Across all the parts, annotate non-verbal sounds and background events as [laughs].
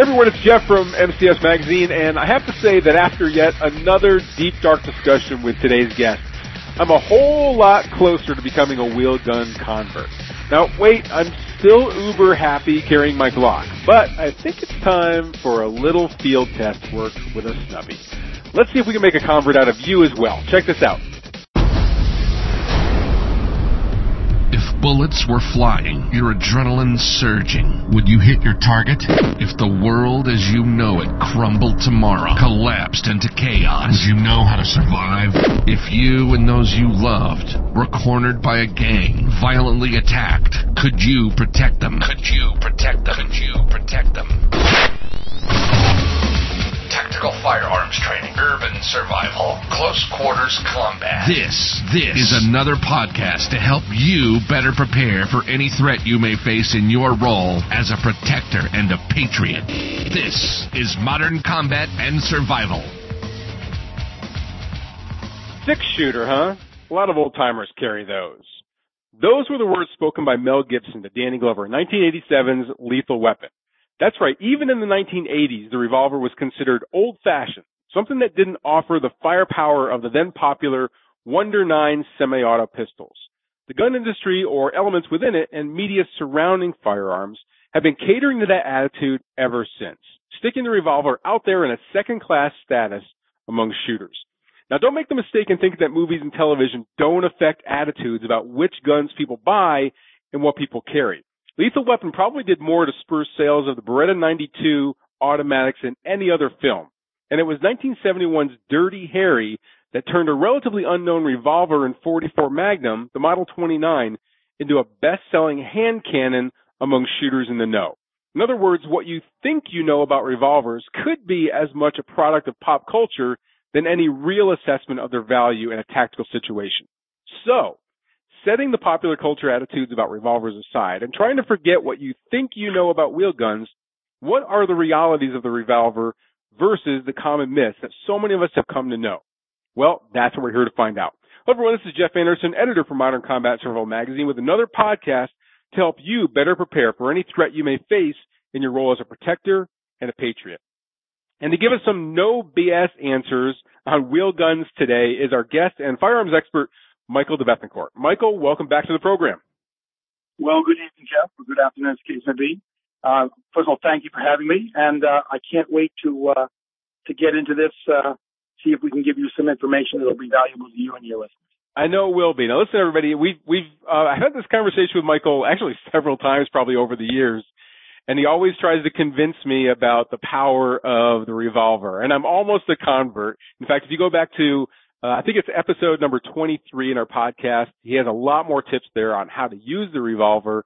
Everyone, it's Jeff from MCS Magazine, and I have to say that after yet another deep, dark discussion with today's guest, I'm a whole lot closer to becoming a wheel gun convert. Now, wait, I'm still uber happy carrying my Glock, but I think it's time for a little field test work with a snubby. Let's see if we can make a convert out of you as well. Check this out. Bullets were flying, your adrenaline surging, would you hit your target? If the world as you know it crumbled tomorrow, collapsed into chaos, you know how to survive? If you and those you loved were cornered by a gang, violently attacked, could you protect them? Could you protect them? Could you protect them? tactical firearms training, urban survival, close quarters combat. This, this is another podcast to help you better prepare for any threat you may face in your role as a protector and a patriot. This is Modern Combat and Survival. Six shooter, huh? A lot of old timers carry those. Those were the words spoken by Mel Gibson to Danny Glover in 1987's Lethal Weapon. That's right. Even in the 1980s, the revolver was considered old fashioned, something that didn't offer the firepower of the then popular Wonder 9 semi-auto pistols. The gun industry or elements within it and media surrounding firearms have been catering to that attitude ever since, sticking the revolver out there in a second class status among shooters. Now don't make the mistake and think that movies and television don't affect attitudes about which guns people buy and what people carry. Lethal Weapon probably did more to spur sales of the Beretta 92 automatics than any other film. And it was 1971's Dirty Harry that turned a relatively unknown revolver in 44 Magnum, the Model 29, into a best-selling hand cannon among shooters in the know. In other words, what you think you know about revolvers could be as much a product of pop culture than any real assessment of their value in a tactical situation. So, setting the popular culture attitudes about revolvers aside and trying to forget what you think you know about wheel guns, what are the realities of the revolver versus the common myths that so many of us have come to know? Well, that's what we're here to find out. Hello everyone, this is Jeff Anderson, editor for Modern Combat Survival Magazine with another podcast to help you better prepare for any threat you may face in your role as a protector and a patriot. And to give us some no BS answers on wheel guns today is our guest and firearms expert, Michael DeBethencourt. Michael, welcome back to the program. Well, good evening, Jeff, or good afternoon, as the case may be. Uh, first of all, thank you for having me, and uh, I can't wait to uh, to get into this. See if we can give you some information that'll be valuable to you and your listeners. I know it will be. Now, listen, everybody. We've we've uh, had this conversation with Michael actually [laughs] several times, probably over the years, and he always tries to convince me about the power of the revolver. And I'm almost a convert. In fact, if you go back to uh, I think it's episode number 23 in our podcast. He has a lot more tips there on how to use the revolver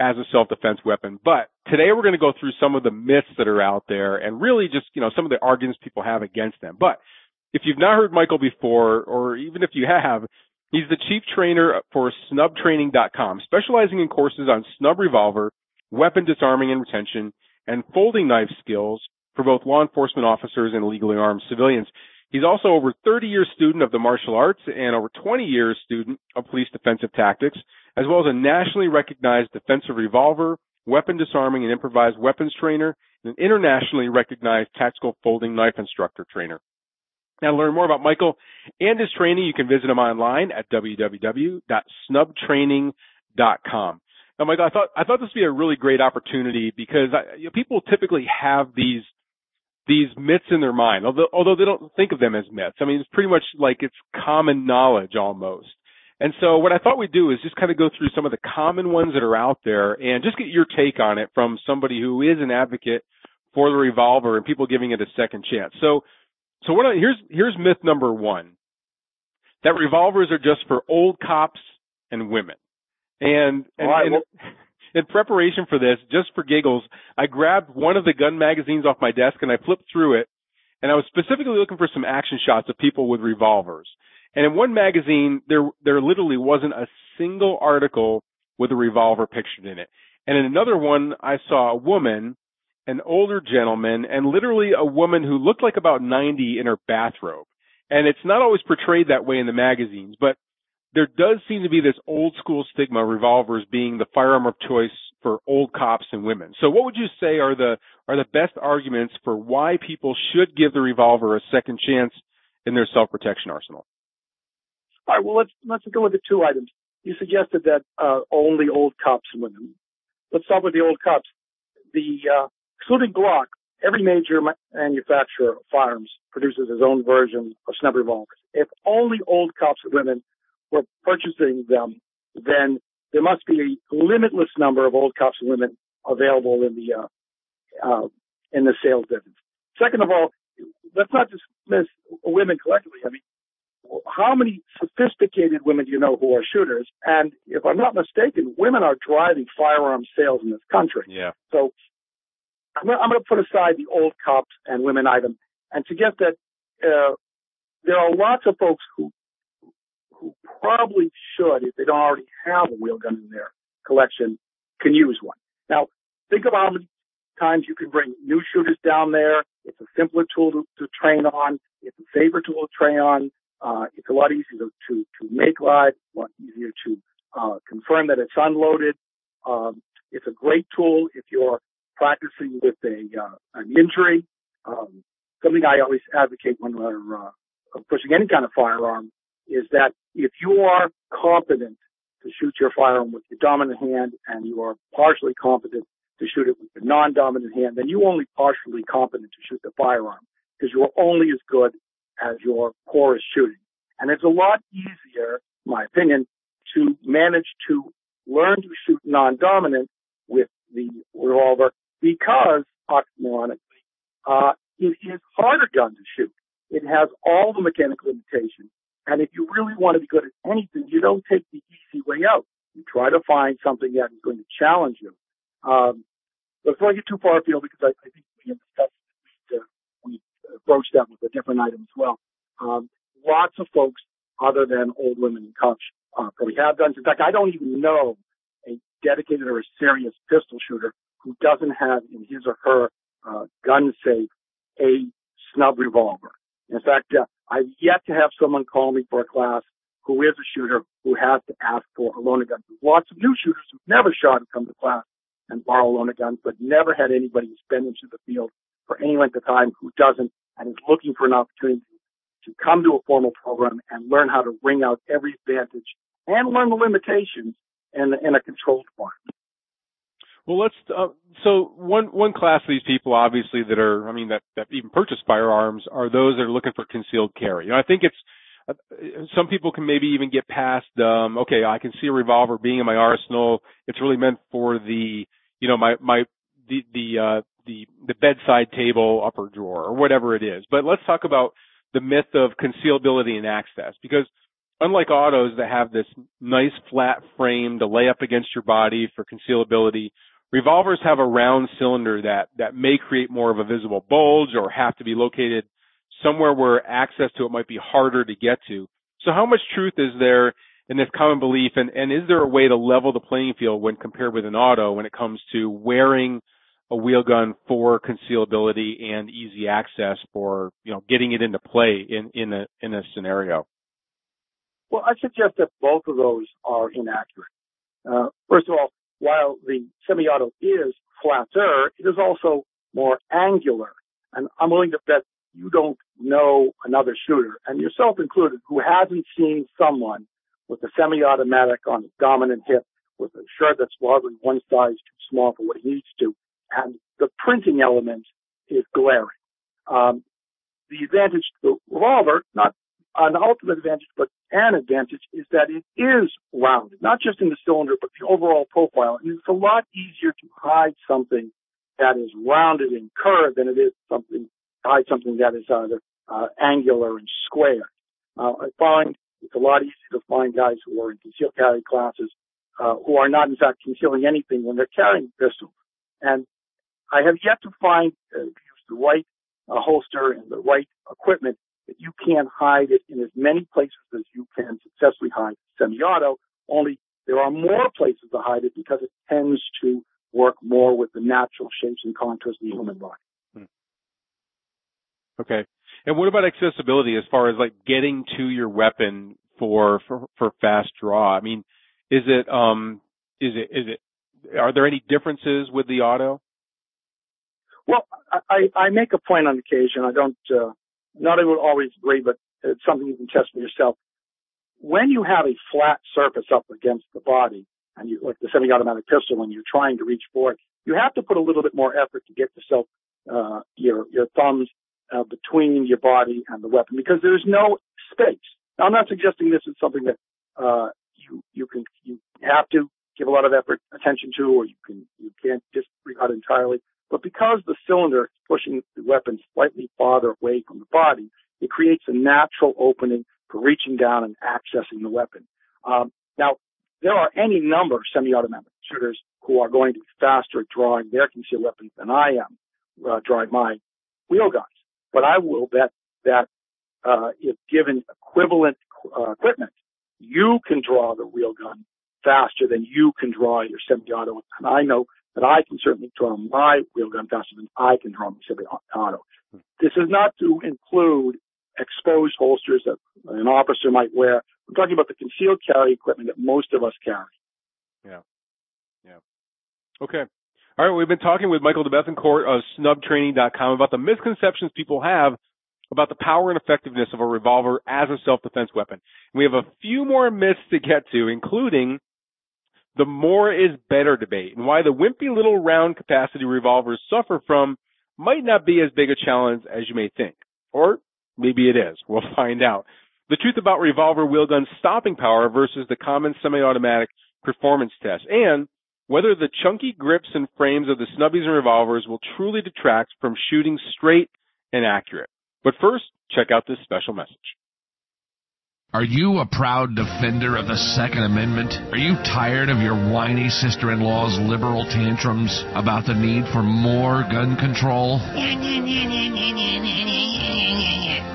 as a self-defense weapon. But today we're going to go through some of the myths that are out there and really just, you know, some of the arguments people have against them. But if you've not heard Michael before, or even if you have, he's the chief trainer for snubtraining.com, specializing in courses on snub revolver, weapon disarming and retention, and folding knife skills for both law enforcement officers and legally armed civilians. He's also over 30 years student of the martial arts and over 20 years student of police defensive tactics, as well as a nationally recognized defensive revolver, weapon disarming and improvised weapons trainer, and an internationally recognized tactical folding knife instructor trainer. Now to learn more about Michael and his training, you can visit him online at www.snubtraining.com. Now, Michael, I thought I thought this would be a really great opportunity because I, you know, people typically have these these myths in their mind, although, although they don't think of them as myths. I mean, it's pretty much like it's common knowledge almost. And so what I thought we'd do is just kind of go through some of the common ones that are out there and just get your take on it from somebody who is an advocate for the revolver and people giving it a second chance. So, so what I, here's, here's myth number one. That revolvers are just for old cops and women. And, and, right, well, and in preparation for this, just for giggles, I grabbed one of the gun magazines off my desk and I flipped through it. And I was specifically looking for some action shots of people with revolvers. And in one magazine, there, there literally wasn't a single article with a revolver pictured in it. And in another one, I saw a woman, an older gentleman, and literally a woman who looked like about 90 in her bathrobe. And it's not always portrayed that way in the magazines, but there does seem to be this old school stigma revolvers being the firearm of choice for old cops and women. So what would you say are the are the best arguments for why people should give the revolver a second chance in their self protection arsenal? All right, well let's let's go with the two items. You suggested that uh, only old cops and women. Let's start with the old cops. The uh, excluding Glock, every major manufacturer of firearms produces his own version of snub revolvers. If only old cops and women were purchasing them, then there must be a limitless number of old cops and women available in the uh, uh, in the sales business. Second of all, let's not dismiss women collectively. I mean, how many sophisticated women do you know who are shooters? And if I'm not mistaken, women are driving firearm sales in this country. Yeah. So I'm going to put aside the old cops and women item and suggest that uh, there are lots of folks who who probably should, if they don't already have a wheel gun in their collection, can use one. Now, think about how many times you can bring new shooters down there. It's a simpler tool to, to train on. It's a safer tool to train on. Uh, it's a lot easier to, to, to make live, a lot easier to uh, confirm that it's unloaded. Um, it's a great tool if you're practicing with a uh, an injury. Um, something I always advocate when we're uh, pushing any kind of firearm is that if you are competent to shoot your firearm with your dominant hand and you are partially competent to shoot it with the non-dominant hand, then you're only partially competent to shoot the firearm because you're only as good as your poorest shooting. And it's a lot easier, in my opinion, to manage to learn to shoot non-dominant with the revolver because, oxymoronically, uh, it is harder gun to shoot. It has all the mechanical limitations. And if you really want to be good at anything, you don't take the easy way out. You try to find something that is going to challenge you. Um, but before I get too far afield, because I, I think we have discussed, uh, we approached that with a different item as well. Um, lots of folks other than old women and cops uh, probably have guns. In fact, I don't even know a dedicated or a serious pistol shooter who doesn't have in his or her uh, gun safe a snub revolver. In fact, uh, I've yet to have someone call me for a class who is a shooter who has to ask for a loaner gun. Lots of new shooters who've never shot have come to class and borrow loaner guns, but never had anybody who's been into the field for any length of time who doesn't and is looking for an opportunity to come to a formal program and learn how to wring out every advantage and learn the limitations in, in a controlled environment. Well, let's. Uh, so one one class of these people, obviously, that are, I mean, that that even purchase firearms, are those that are looking for concealed carry. You know, I think it's uh, some people can maybe even get past. Um, okay, I can see a revolver being in my arsenal. It's really meant for the, you know, my my the the uh, the the bedside table, upper drawer, or whatever it is. But let's talk about the myth of concealability and access, because unlike autos that have this nice flat frame to lay up against your body for concealability, Revolvers have a round cylinder that, that may create more of a visible bulge or have to be located somewhere where access to it might be harder to get to. So how much truth is there in this common belief and, and is there a way to level the playing field when compared with an auto when it comes to wearing a wheel gun for concealability and easy access for, you know, getting it into play in, in a, in a scenario? Well, I suggest that both of those are inaccurate. Uh, first of all, while the semi-auto is flatter, it is also more angular. And I'm willing to bet you don't know another shooter, and yourself included, who hasn't seen someone with a semi-automatic on a dominant hip with a shirt that's largely one size too small for what he needs to, and the printing element is glaring. Um, the advantage to the revolver, not an ultimate advantage, but an advantage is that it is rounded, not just in the cylinder, but the overall profile. And it's a lot easier to hide something that is rounded and curved than it is something hide something that is either uh, angular and square. Uh, I find it's a lot easier to find guys who are in concealed carry classes uh, who are not in fact concealing anything when they're carrying pistols. And I have yet to find uh, the right uh, holster and the right equipment that you can hide it in as many places as you can successfully hide semi-auto, only there are more places to hide it because it tends to work more with the natural shapes and contours of the human body. Hmm. Okay. And what about accessibility as far as like getting to your weapon for for, for fast draw. I mean, is it um is it is it are there any differences with the auto? Well, I, I make a point on occasion. I don't, uh, not everyone always agree, but it's something you can test for yourself. When you have a flat surface up against the body, and you, like the semi-automatic pistol, when you're trying to reach for it, you have to put a little bit more effort to get yourself, uh, your, your thumbs, uh, between your body and the weapon because there's no space. Now, I'm not suggesting this is something that, uh, you, you can, you have to give a lot of effort, attention to, or you can, you can't disregard entirely. But because the cylinder is pushing the weapon slightly farther away from the body, it creates a natural opening for reaching down and accessing the weapon. Um, now, there are any number of semi-automatic shooters who are going to be faster at drawing their concealed weapons than I am uh, drawing my wheel guns. But I will bet that uh, if given equivalent uh, equipment, you can draw the wheel gun faster than you can draw your semi-auto. And I know that I can certainly draw my wheel gun faster than I can draw my semi-auto. This is not to include exposed holsters that an officer might wear. I'm talking about the concealed carry equipment that most of us carry. Yeah. Yeah. Okay. All right. We've been talking with Michael DeBethencourt of snubtraining.com about the misconceptions people have about the power and effectiveness of a revolver as a self-defense weapon. We have a few more myths to get to, including the more is better debate and why the wimpy little round capacity revolvers suffer from might not be as big a challenge as you may think. Or maybe it is. We'll [laughs] find out. The truth about revolver wheel gun stopping power versus the common semi-automatic performance test and whether the chunky grips and frames of the snubbies and revolvers will truly detract from shooting straight and accurate. But first, check out this special message. Are you a proud defender of the Second Amendment? Are you tired of your whiny sister in law's liberal tantrums about the need for more gun control?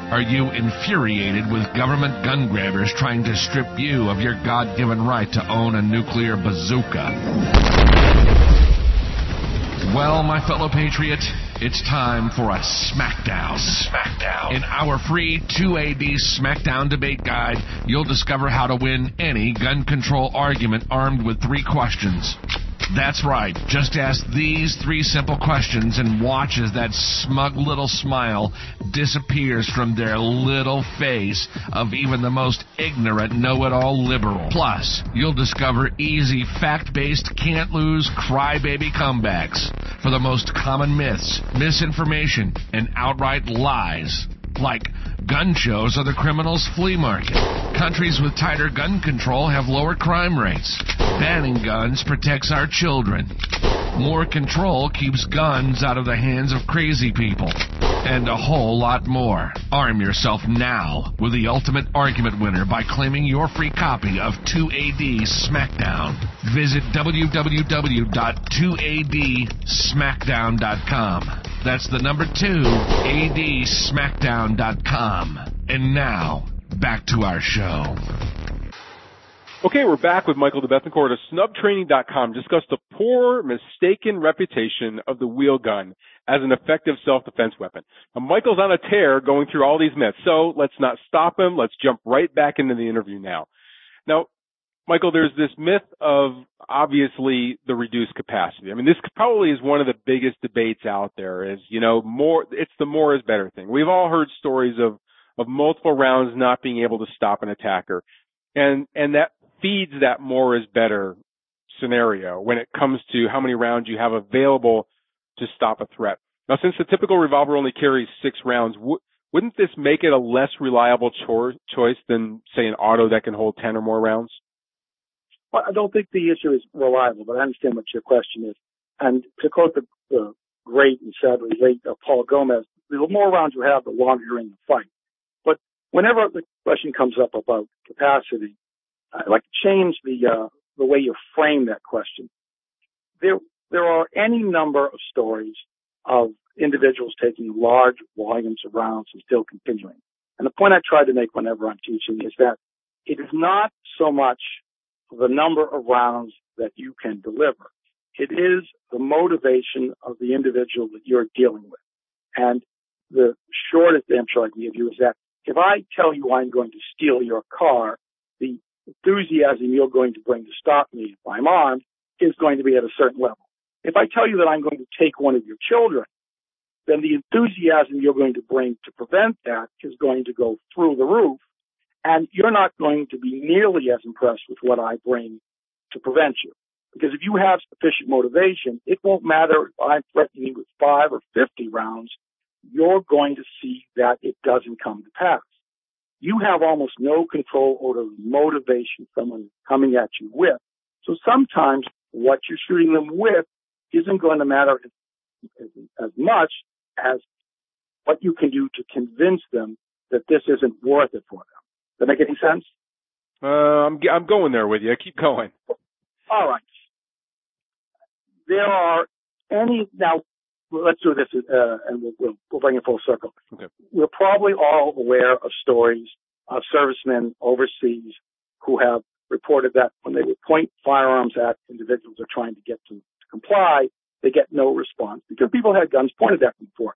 Are you infuriated with government gun grabbers trying to strip you of your God given right to own a nuclear bazooka? Well, my fellow patriot, it's time for a smackdown. Smackdown. In our free 2AD Smackdown debate guide, you'll discover how to win any gun control argument armed with three questions. That's right. Just ask these three simple questions and watch as that smug little smile disappears from their little face of even the most ignorant know-it-all liberal. Plus, you'll discover easy fact-based can't lose crybaby comebacks for the most common myths, misinformation, and outright lies like gun shows are the criminal's flea market. Countries with tighter gun control have lower crime rates. Banning guns protects our children. More control keeps guns out of the hands of crazy people. And a whole lot more. Arm yourself now with the ultimate argument winner by claiming your free copy of 2AD Smackdown. Visit www.2adsmackdown.com. That's the number two, adsmackdown.com. And now, back to our show. Okay, we're back with Michael DeBethencourt of snubtraining.com. Discuss the poor, mistaken reputation of the wheel gun as an effective self-defense weapon. Now, Michael's on a tear going through all these myths, so let's not stop him. Let's jump right back into the interview now. Now, Michael, there's this myth of obviously the reduced capacity. I mean, this probably is one of the biggest debates out there is, you know, more, it's the more is better thing. We've all heard stories of, of multiple rounds not being able to stop an attacker. And, and that feeds that more is better scenario when it comes to how many rounds you have available to stop a threat. Now, since the typical revolver only carries six rounds, w- wouldn't this make it a less reliable cho- choice than, say, an auto that can hold 10 or more rounds? Well, I don't think the issue is reliable, but I understand what your question is. And to quote the, the great and sadly late uh, Paul Gomez, the more rounds you have, the longer you're in the fight. But whenever the question comes up about capacity, I'd like to change the uh, the way you frame that question. There there are any number of stories of individuals taking large volumes of rounds and still continuing. And the point I try to make whenever I'm teaching is that it is not so much the number of rounds that you can deliver. It is the motivation of the individual that you're dealing with. And the shortest answer I can give you is that if I tell you I'm going to steal your car, the enthusiasm you're going to bring to stop me if I'm armed is going to be at a certain level. If I tell you that I'm going to take one of your children, then the enthusiasm you're going to bring to prevent that is going to go through the roof. And you're not going to be nearly as impressed with what I bring to prevent you. Because if you have sufficient motivation, it won't matter if I'm threatening you with five or 50 rounds. You're going to see that it doesn't come to pass. You have almost no control over the motivation someone coming at you with. So sometimes what you're shooting them with isn't going to matter as, as much as what you can do to convince them that this isn't worth it for them. Does that make any sense? Uh, I'm I'm going there with you. Keep going. All right. There are any now. Let's do this, uh, and we'll, we'll, we'll bring it full circle. Okay. We're probably all aware of stories of servicemen overseas who have reported that when they would point firearms at individuals they're trying to get to, to comply, they get no response because people had guns pointed at them before.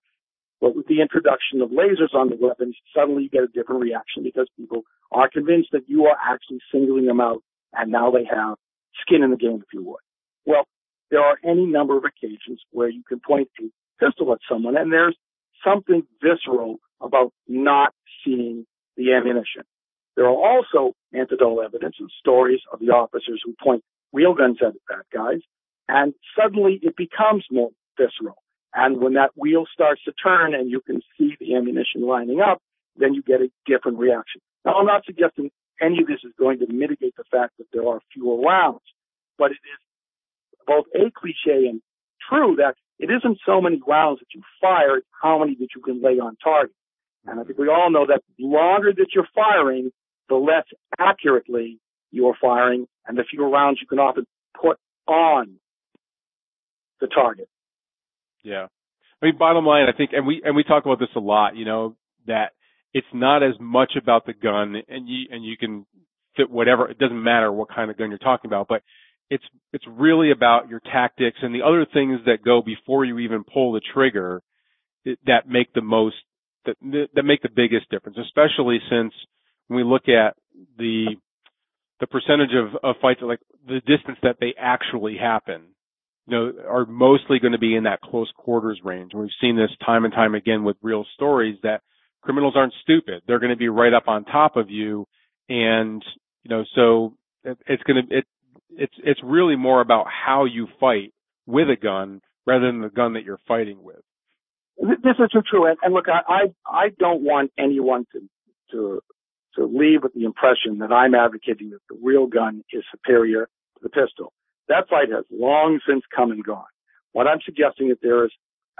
But with the introduction of lasers on the weapons, suddenly you get a different reaction because people are convinced that you are actually singling them out and now they have skin in the game, if you would. Well, there are any number of occasions where you can point a pistol at someone and there's something visceral about not seeing the ammunition. There are also anecdotal evidence and stories of the officers who point real guns at bad guys and suddenly it becomes more visceral. And when that wheel starts to turn and you can see the ammunition lining up, then you get a different reaction. Now, I'm not suggesting any of this is going to mitigate the fact that there are fewer rounds, but it is both a cliche and true that it isn't so many rounds that you fire, it's how many that you can lay on target. And I think we all know that the longer that you're firing, the less accurately you're firing and the fewer rounds you can often put on the target. Yeah. I mean, bottom line, I think, and we, and we talk about this a lot, you know, that it's not as much about the gun and you, and you can fit whatever, it doesn't matter what kind of gun you're talking about, but it's, it's really about your tactics and the other things that go before you even pull the trigger that make the most, that, that make the biggest difference, especially since when we look at the, the percentage of, of fights, like the distance that they actually happen, you know, are mostly going to be in that close quarters range. And we've seen this time and time again with real stories that criminals aren't stupid. They're going to be right up on top of you. And, you know, so it, it's going to, it, it's, it's really more about how you fight with a gun rather than the gun that you're fighting with. This is so true. And, and look, I, I, I don't want anyone to, to, to leave with the impression that I'm advocating that the wheel gun is superior to the pistol. That fight has long since come and gone. What I'm suggesting is there is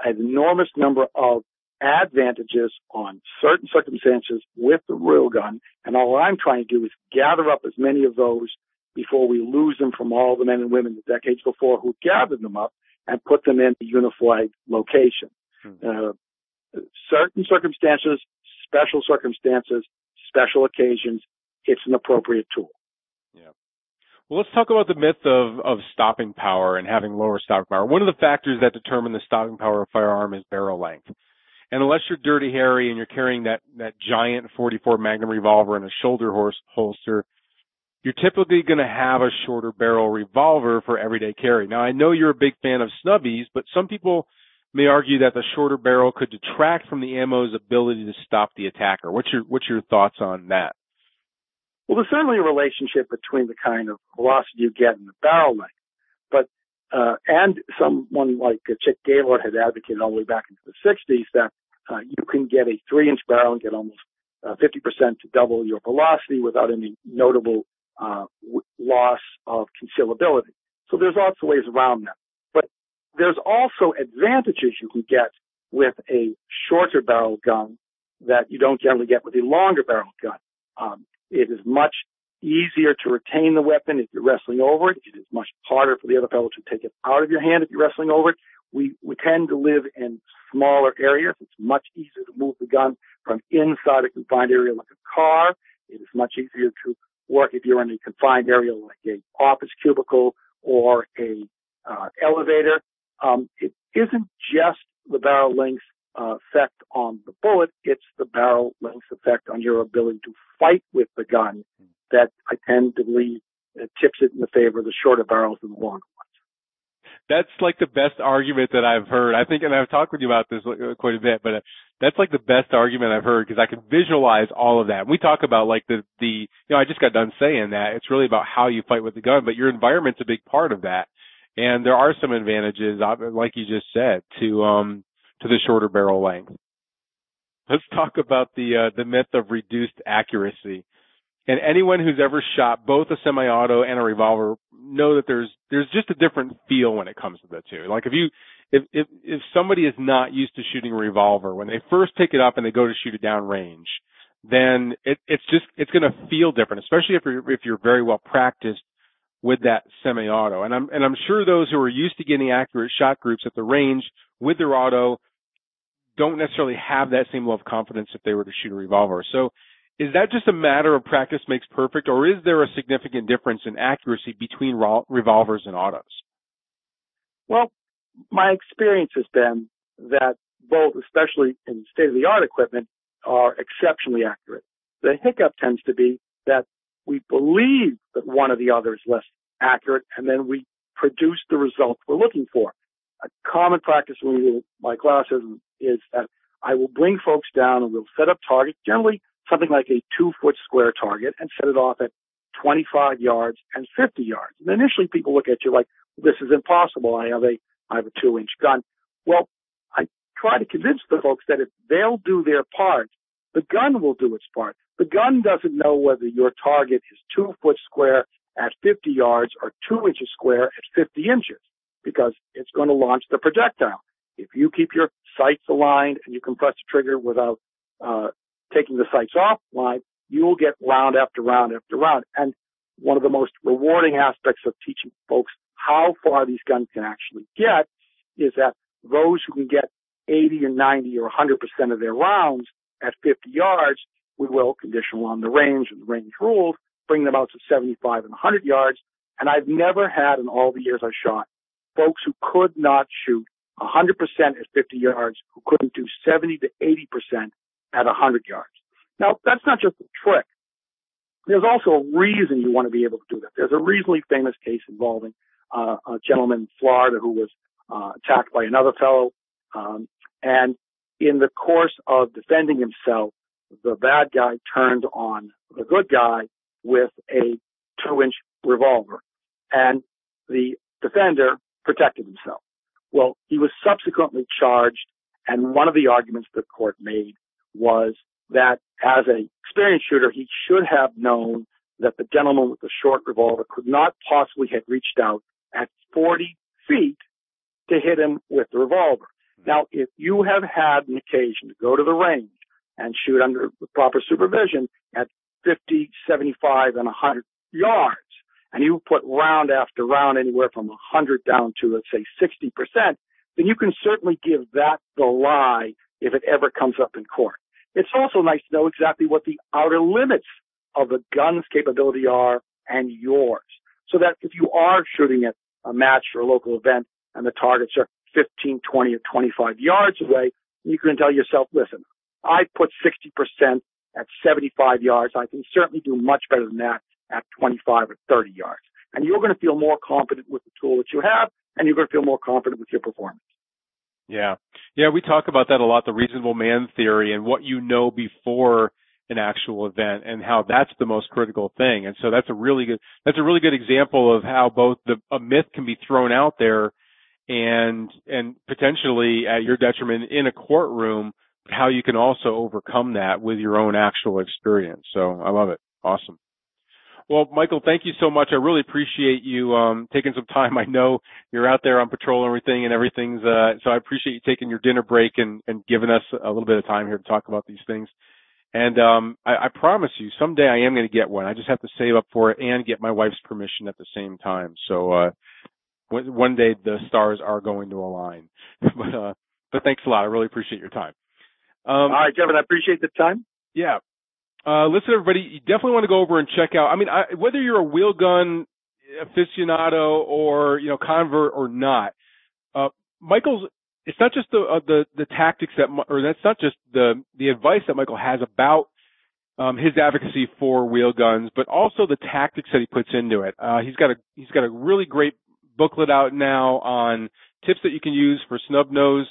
an enormous number of advantages on certain circumstances with the wheel gun, and all I'm trying to do is gather up as many of those before we lose them from all the men and women the decades before who gathered them up and put them in a unified location. Hmm. Uh, certain circumstances, special circumstances, special occasions, it's an appropriate tool. Well, let's talk about the myth of, of stopping power and having lower stopping power. One of the factors that determine the stopping power of a firearm is barrel length. And unless you're dirty Harry and you're carrying that, that giant 44 Magnum revolver in a shoulder horse holster, you're typically going to have a shorter barrel revolver for everyday carry. Now, I know you're a big fan of snubbies, but some people may argue that the shorter barrel could detract from the ammo's ability to stop the attacker. What's your, what's your thoughts on that? Well, there's certainly a relationship between the kind of velocity you get and the barrel length. But, uh, and someone like Chic Gaylord had advocated all the way back into the 60s that uh, you can get a three inch barrel and get almost uh, 50% to double your velocity without any notable uh, w- loss of concealability. So there's lots of ways around that. But there's also advantages you can get with a shorter barrel gun that you don't generally get with a longer barrel gun. Um, it is much easier to retain the weapon if you're wrestling over it. It is much harder for the other fellow to take it out of your hand if you're wrestling over it. We, we tend to live in smaller areas. It's much easier to move the gun from inside a confined area like a car. It is much easier to work if you're in a confined area like a office cubicle or a uh, elevator. Um, it isn't just the barrel length effect on the bullet, it's the barrel length effect on your ability to fight with the gun that I tend to believe tips it in the favor of the shorter barrels than the longer ones. that's like the best argument that I've heard. I think, and I've talked with you about this quite a bit, but uh, that's like the best argument I've heard because I can visualize all of that. we talk about like the, the, you know, I just got done saying that it's really about how you fight with the gun, but your environment's a big part of that. And there are some advantages, like you just said, to, um, to the shorter barrel length. Let's talk about the, uh, the myth of reduced accuracy. And anyone who's ever shot both a semi-auto and a revolver know that there's there's just a different feel when it comes to the two. Like if you if if if somebody is not used to shooting a revolver, when they first pick it up and they go to shoot it down range, then it, it's just it's going to feel different, especially if you're if you're very well practiced with that semi-auto. And I'm and I'm sure those who are used to getting accurate shot groups at the range with their auto don't necessarily have that same level of confidence if they were to shoot a revolver. So is that just a matter of practice makes perfect, or is there a significant difference in accuracy between revolvers and autos? Well, my experience has been that both, especially in state of the art equipment, are exceptionally accurate. The hiccup tends to be that we believe that one or the other is less accurate, and then we produce the result we're looking for. A common practice when we do my classes is that I will bring folks down and we'll set up targets, generally something like a two foot square target and set it off at 25 yards and 50 yards. And initially people look at you like, this is impossible. I have a, I have a two inch gun. Well, I try to convince the folks that if they'll do their part, the gun will do its part. The gun doesn't know whether your target is two foot square at 50 yards or two inches square at 50 inches because it's going to launch the projectile. If you keep your sights aligned and you can press the trigger without uh, taking the sights offline, you will get round after round after round. And one of the most rewarding aspects of teaching folks how far these guns can actually get is that those who can get 80 or 90 or 100% of their rounds at 50 yards, we will, conditional on the range and the range rules, bring them out to 75 and 100 yards. And I've never had in all the years I shot folks who could not shoot 100% at 50 yards, who couldn't do 70 to 80% at 100 yards. Now, that's not just a trick. There's also a reason you want to be able to do that. There's a reasonably famous case involving uh, a gentleman in Florida who was uh, attacked by another fellow, um, and in the course of defending himself, the bad guy turned on the good guy with a two-inch revolver, and the defender protected himself. Well, he was subsequently charged, and one of the arguments the court made was that as an experienced shooter, he should have known that the gentleman with the short revolver could not possibly have reached out at 40 feet to hit him with the revolver. Now, if you have had an occasion to go to the range and shoot under proper supervision at 50, 75, and 100 yards, and you put round after round anywhere from 100 down to, let's say, 60%, then you can certainly give that the lie if it ever comes up in court. It's also nice to know exactly what the outer limits of the gun's capability are and yours. So that if you are shooting at a match or a local event and the targets are 15, 20, or 25 yards away, you can tell yourself, listen, I put 60% at 75 yards. I can certainly do much better than that at 25 or 30 yards. And you're going to feel more confident with the tool that you have, and you're going to feel more confident with your performance. Yeah. Yeah, we talk about that a lot, the reasonable man theory and what you know before an actual event and how that's the most critical thing. And so that's a really good that's a really good example of how both the a myth can be thrown out there and and potentially at your detriment in a courtroom, how you can also overcome that with your own actual experience. So I love it. Awesome. Well, Michael, thank you so much. I really appreciate you um, taking some time. I know you're out there on patrol and everything, and everything's. Uh, so I appreciate you taking your dinner break and, and giving us a little bit of time here to talk about these things. And um, I, I promise you, someday I am going to get one. I just have to save up for it and get my wife's permission at the same time. So uh, one day the stars are going to align. [laughs] but uh, but thanks a lot. I really appreciate your time. Um, All right, Kevin. I appreciate the time. Yeah. Uh, listen, everybody, you definitely want to go over and check out. I mean, I, whether you're a wheel gun aficionado or you know convert or not, uh, Michael's. It's not just the uh, the the tactics that, or that's not just the the advice that Michael has about um, his advocacy for wheel guns, but also the tactics that he puts into it. Uh, he's got a he's got a really great booklet out now on tips that you can use for snub nose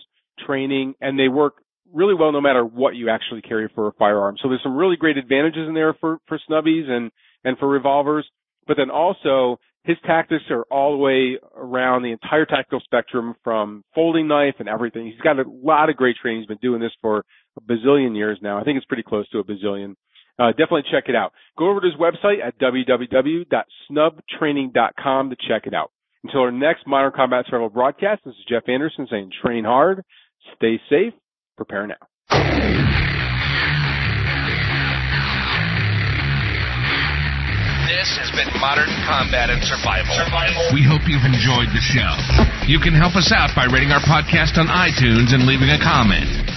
training, and they work really well no matter what you actually carry for a firearm. So there's some really great advantages in there for for snubbies and and for revolvers, but then also his tactics are all the way around the entire tactical spectrum from folding knife and everything. He's got a lot of great training. He's been doing this for a bazillion years now. I think it's pretty close to a bazillion. Uh, definitely check it out. Go over to his website at www.snubtraining.com to check it out. Until our next Modern Combat Survival broadcast, this is Jeff Anderson saying train hard, stay safe, prepare now. This has been Modern Combat and Survival. Survival. We hope you've enjoyed the show. You can help us out by rating our podcast on iTunes and leaving a comment.